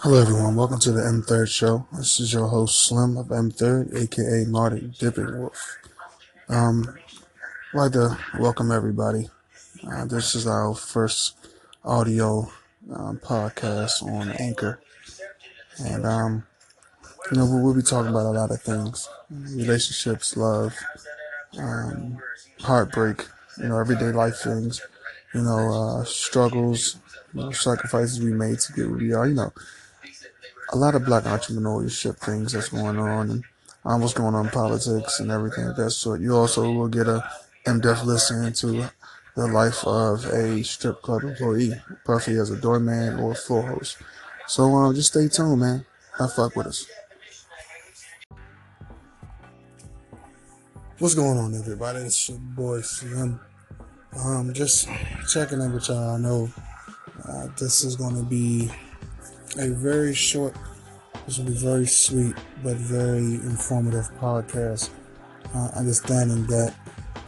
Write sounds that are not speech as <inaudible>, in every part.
Hello, everyone. Welcome to the M Third Show. This is your host Slim of M Third, aka Marty Dipping Wolf. Um, I'd like to welcome everybody. Uh, this is our first audio um, podcast on Anchor, and um, you know we'll, be talking about a lot of things: relationships, love, um, heartbreak, you know, everyday life things, you know, uh, struggles, you know, sacrifices we made to get where we are, you know a lot of black entrepreneurship things that's going on and um, what's going on politics and everything of that sort. You also will get a in-depth listen into the life of a strip club employee, preferably as a doorman or floor host. So um, just stay tuned, man. Have fuck with us. What's going on, everybody? It's your boy Slim. Um, just checking in with y'all. I know uh, this is going to be a very short, this will be very sweet, but very informative podcast. Uh, understanding that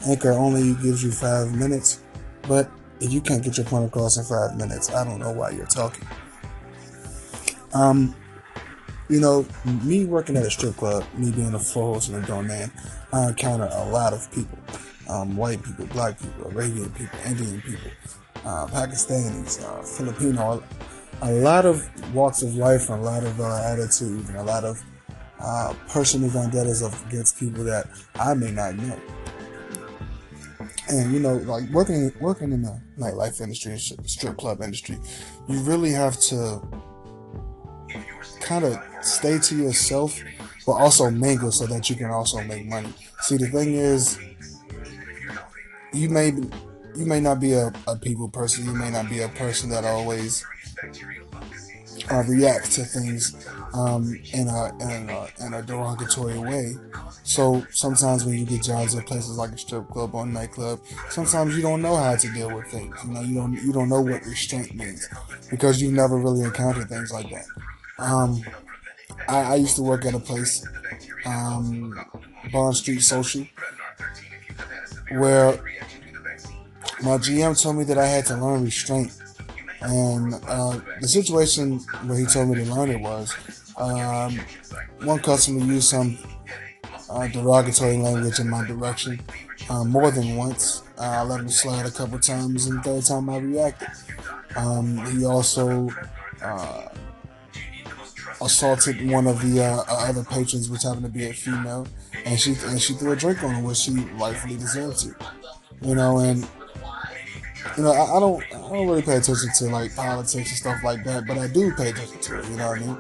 Anchor only gives you five minutes, but if you can't get your point across in five minutes, I don't know why you're talking. Um, you know, me working at a strip club, me being a full host and a doorman, I encounter a lot of people. Um, white people, black people, Arabian people, Indian people, uh, Pakistanis, uh, Filipino, a lot of walks of life and a lot of uh, attitudes and a lot of uh, personal vendettas against people that I may not know. And you know, like working working in the nightlife industry, strip club industry, you really have to kind of stay to yourself, but also mingle so that you can also make money. See, the thing is, you may you may not be a, a people person. You may not be a person that always uh, react to things um, in, a, in, a, in a derogatory way. So sometimes when you get jobs at places like a strip club or a nightclub, sometimes you don't know how to deal with things. You know, you don't you don't know what restraint means because you've never really encountered things like that. Um, I, I, used to work at a place, um, Bond Street Social, where my GM told me that I had to learn restraint and uh, the situation where he told me to learn it was um, one customer used some uh, derogatory language in my direction uh, more than once. Uh, I let him slide a couple times, and the third time I reacted. Um, he also uh, assaulted one of the uh, other patrons, which happened to be a female, and she and she threw a drink on him, which she rightfully deserved to. You know, and you know, I, I, don't I don't really pay attention to like politics and stuff like that, but I do pay attention to it, you know what I mean?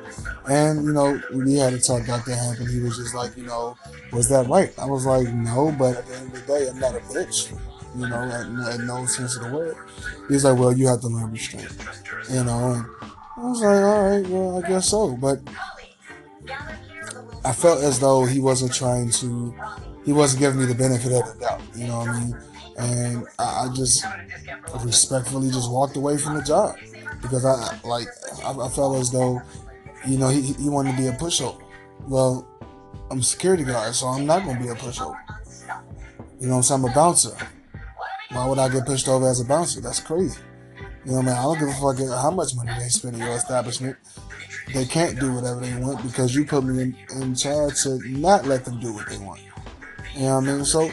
And, you know, we had a talk about that happen. He was just like, you know, was that right? I was like, no, but at the end of the day, I'm not a bitch, you know, in, in no sense of the word. He's like, well, you have to learn restraint, you know, and I was like, all right, well, I guess so, but I felt as though he wasn't trying to, he wasn't giving me the benefit of the doubt, you know what I mean? And I, just respectfully just walked away from the job because I like I, I felt as though you know he, he wanted to be a pushover. Well, I'm a security guard, so I'm not gonna be a pushover. You know, so I'm saying? I'm a bouncer. Why would I get pushed over as a bouncer? That's crazy. You know, man, I don't give a fuck how much money they spend in your establishment. They can't do whatever they want because you put me in, in charge to not let them do what they want. You know what I mean? So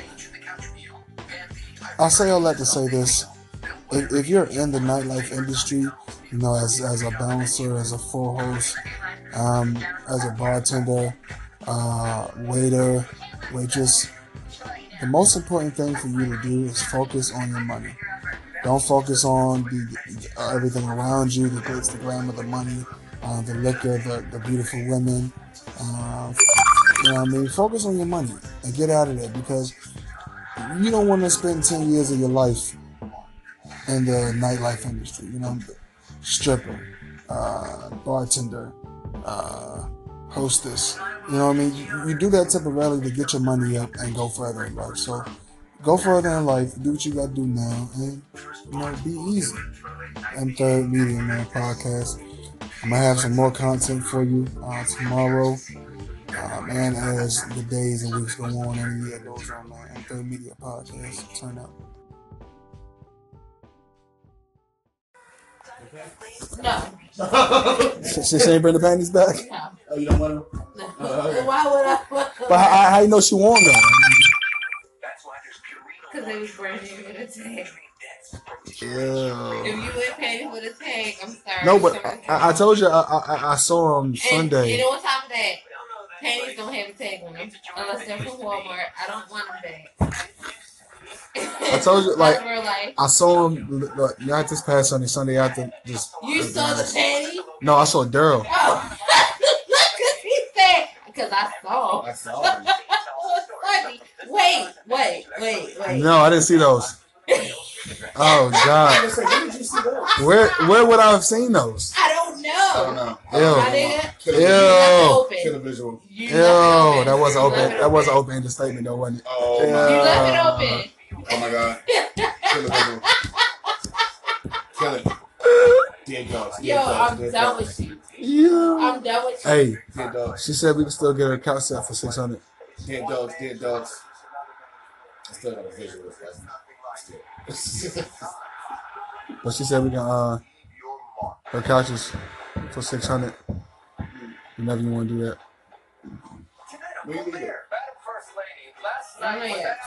I say all that to say this. If, if, you're in the nightlife industry, you know, as, as a bouncer, as a full host, um, as a bartender, uh, waiter, waitress, the most important thing for you to do is focus on your money. Don't focus on the, everything around you, the glitz, the glamour, the money, uh, the liquor, the, the beautiful women. Uh, you know what I mean? Focus on your money and get out of there because you don't want to spend 10 years of your life in the nightlife industry, you know, stripper, uh, bartender, uh, hostess. You know what I mean? You, you, do that temporarily to get your money up and go further in life. So go further in life, do what you got to do now, and, you know, be easy. M Third Media Man podcast. I'm going to have some more content for you uh, tomorrow. Um, and as the days and weeks go on and the year goes on, and Third Media Podcast turn up. No. She, she ain't bring the panties back. No. Oh, you don't want them? No. Uh, okay. Why would I? <laughs> But how, how you know she won though? Because they was brand new with a tag. Yeah. If you wear panties with a tag, I'm sorry. No, but I, I, I told you I, I, I saw him And, Sunday. and what time of that, panties don't have a tag on them unless they're from Walmart. I don't want them back. I told you, like- That's <laughs> real life. I saw him look, not this past Sunday, Sunday after this. You saw the panty? No, I saw Daryl. Oh, <laughs> look, he said because I saw. I saw <laughs> them. Wait, wait, wait, wait. No, I didn't see those. Oh God, was like, when did you see those? where where would I have seen those? I don't know. I don't. Ew. Kill Ew. visual. Kill a left it visual. open. Ew, left that was You open. left it That was an open statement, though, wasn't it? Oh You my. left it open. Oh my god. Kill a visual. Kill it. Dead dogs. Dead Yo, dogs. I'm dead done dogs. with you. Yeah. I'm done with you. Hey, Dead dogs. she said we can still get her couch set for six hundred. Dead dogs. Dead dogs. I still got a visual. but Still. <laughs> But she said we can uh her couches for six hundred. Whenever you want to do that. We leave it. I know yet.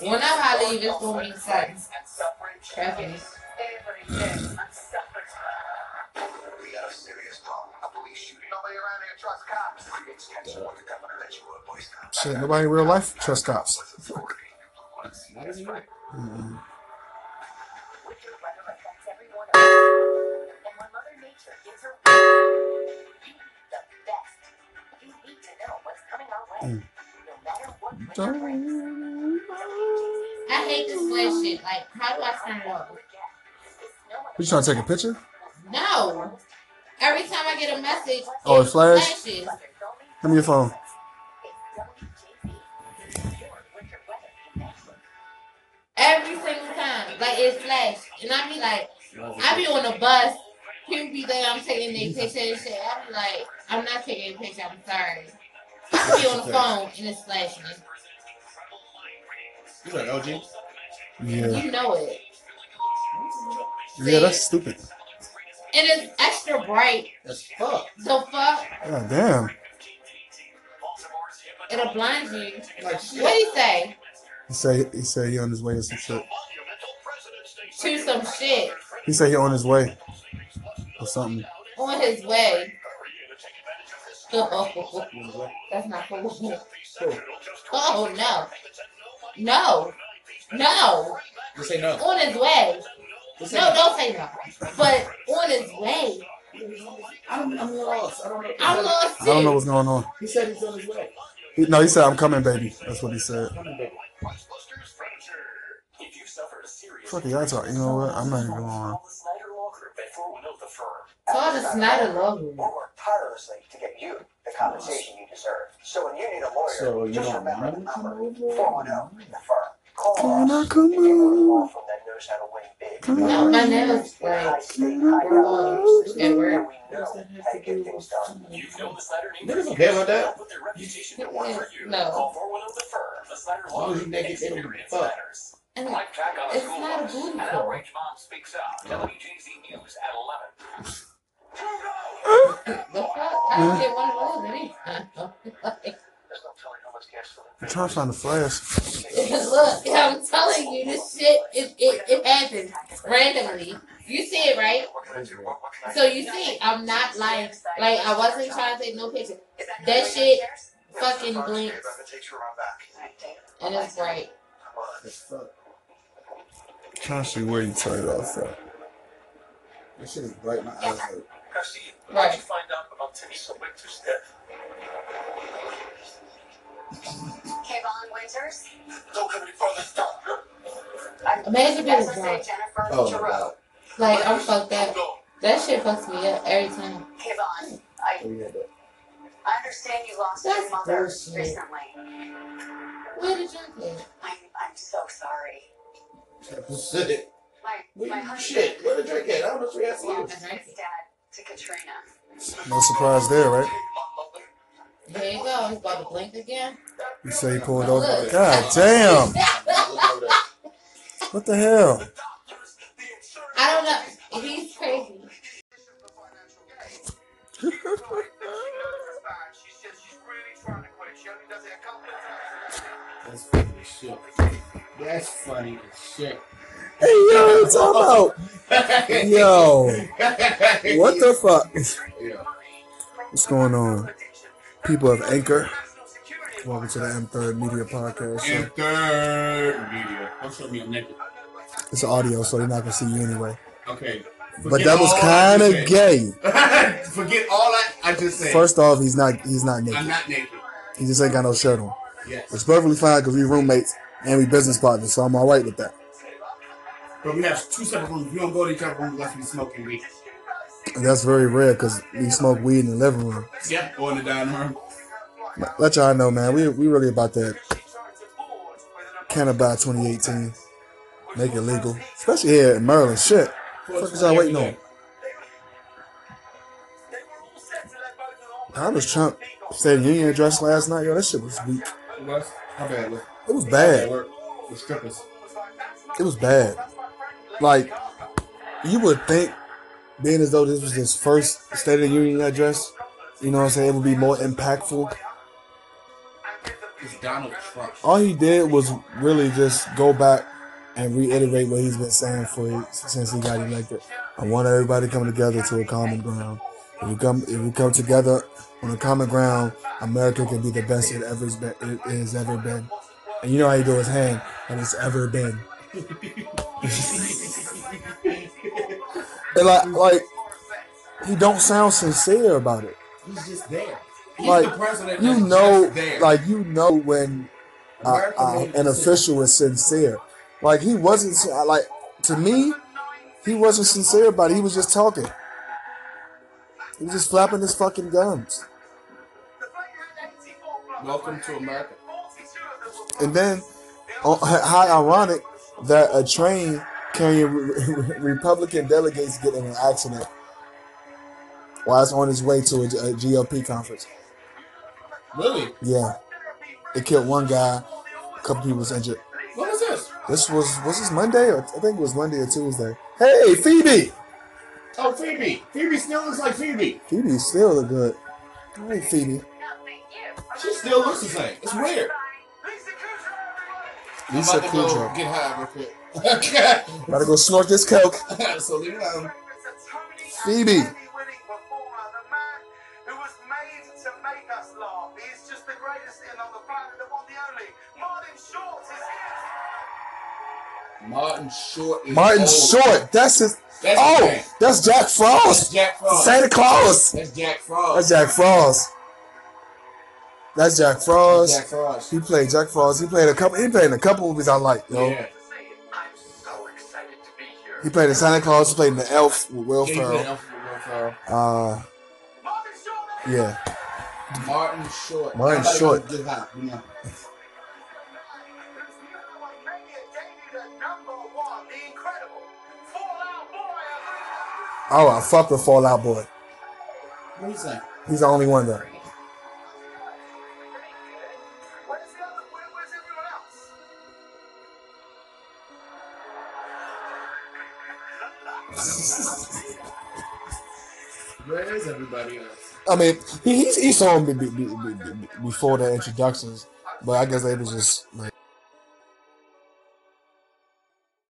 Whenever I leave, it's gonna be sex. Trust me. We got a serious problem. A police shooting. Nobody around here trusts cops. It's catching what the governor let you were, Boy Scouts. Shit, nobody in real life trust cops. Authority. I hate this shit. Like, how do I turn it off? You trying to take a picture? No. Every time I get a message, Oh, it flash? flashes. Give me your phone. Every single time. Like, it's flash. And I be like, I be on the bus. People be there, I'm taking their picture and shit. I be like, I'm not taking a picture, I'm sorry. I be on the phone and it's flashing. You like OG? Yeah. You know it. Yeah, that's stupid. And it's extra bright. That's fuck. So fuck, God damn. it'll blind you. Like shit. What he say? He said he said he on his way to some shit. To some shit. He said he on his way. Or something. On his way. <laughs> That's not cool. Oh no. No. No. Just say no. On his way. Just say No, don't say no. But on his way. I'm, I'm lost. I don't know. I'm lost I don't know what's going on. He said he's on his way. He, no, he said I'm coming, baby. That's what he said. Come on, baby. Fuck it, y'all talk. You know what? I'm not even going on. Call the Snyder logo. We work tirelessly to get you the compensation you deserve. So when you need a lawyer, So you just don't remember the number come over? 410 the firm. Call Can I us. come Get a law on? firm that knows how to win big. Come No, on. my nails High like state, high we're on at And work. we know how to get things done. Niggas don't care about that. No. As long as you naked, they don't give a fuck. And it's not a booty call. The fuck? I can get one of those anytime. There's no telling how much gas for I'm trying to find the flash. Look, I'm telling you, this shit, it, it, it happens randomly. You see it, right? What can I do? What, what can I So you see, I'm not like, like I wasn't trying to take no picture. That shit fucking blinks That takes you around back. and it's bright. As fuck. trying to see where you turned it off at. This shit is bright. My eyes hurt. Garcia, Right. Did you find out about Teresa Winter's death? Kayvon Winters. Don't get any further. Stop. Imagine being SSA drunk. Jennifer Oh my Giroux. Like I'm fucked up. That shit fucks me up every time. Kayvon, I, yeah, that. I understand you lost That's your mother bullshit. recently. Where did you get? I'm, I'm so sorry. Shit. My, What my you- husband Shit. Where the drink at? How much we have to lost dad to Katrina. No surprise there, right? There you go. He's about to blink again. You say he pulled over. God damn! What the hell? I don't know. He's crazy. She says she's really trying to quit. She only does it a couple of times. That's funny as shit. That's funny as shit. Hey yo, talk about yo. What the fuck? Yeah. What's going on? People of Anchor. Welcome to the M3rd Media Podcast. Show. And third video. Don't show me naked. It's audio, so they're not gonna see you anyway. Okay. But that was kind of gay. <laughs> Forget all that I just said. First off, he's not he's not naked. I'm not naked. He just ain't got no shirt on. Yes. It's perfectly fine because we roommates and we business partners, so I'm all right with that. But we have two separate rooms. We don't go to each other's rooms unless we smoking weed. And that's very rare because we smoke weed in the living room. Yep. Or in the dining room. Let y'all know, man. We we really about that Cannabis 2018. Make it legal, especially here in Maryland. Shit, what the fuck is y'all waiting on? Donald Trump said union address last night. Yo, that shit was weak. It was? How bad was it? Was bad. Strippers. It was bad. Like you would think, being as though this was his first State of the Union address, you know what I'm saying, it would be more impactful. It's Donald Trump. All he did was really just go back and reiterate what he's been saying for since he got elected. I want everybody to come together to a common ground. If we come, if we come together on a common ground, America can be the best it ever has been. It has ever been. And you know how he do his hand, and it's ever been. <laughs> and like, like he don't sound sincere about it. He's just there. He's Like, the president You know, like you know when uh, uh, an official is sincere. Like he wasn't like to me, he wasn't sincere about it. He was just talking. He was just flapping his fucking gums. Welcome to America. And then, oh, how ironic that a train carrying <laughs> re- Republican delegates get in an accident while it's on its way to a, a GOP conference. Really? Yeah, it killed one guy. A couple people was injured. What is this? This was was this Monday or I think it was Monday or Tuesday. Hey Phoebe, Oh, Phoebe. Phoebe still looks like Phoebe. Phoebe still look good. Hey Phoebe, She still looks the same. It's weird. I'm Lisa about to go Kudrow. get high real quick. Okay. Gotta go snort this coke. <laughs> so leave it alone. Phoebe. Martin Short is Martin old. Short. That's his. That's oh, that's Jack That's Frost. Jack Frost. Santa Claus. That's Jack Frost. That's Jack Frost. That's Jack Frost. Jack Frost. He played Jack Frost. He played a couple. He played in a couple movies I like. Yo. Yeah. He played in Santa Claus. He played in the Elf with Will Yeah, Ferrell. Elf with Will Ferrell. Uh, yeah. Martin Short. Martin I'm about to Short. Get high. You know. Oh, I fuck with Fall Out Boy. What do you say? He's the only one though. Else? I mean, he he, saw him be, be, be- before the introductions, but I guess they was just like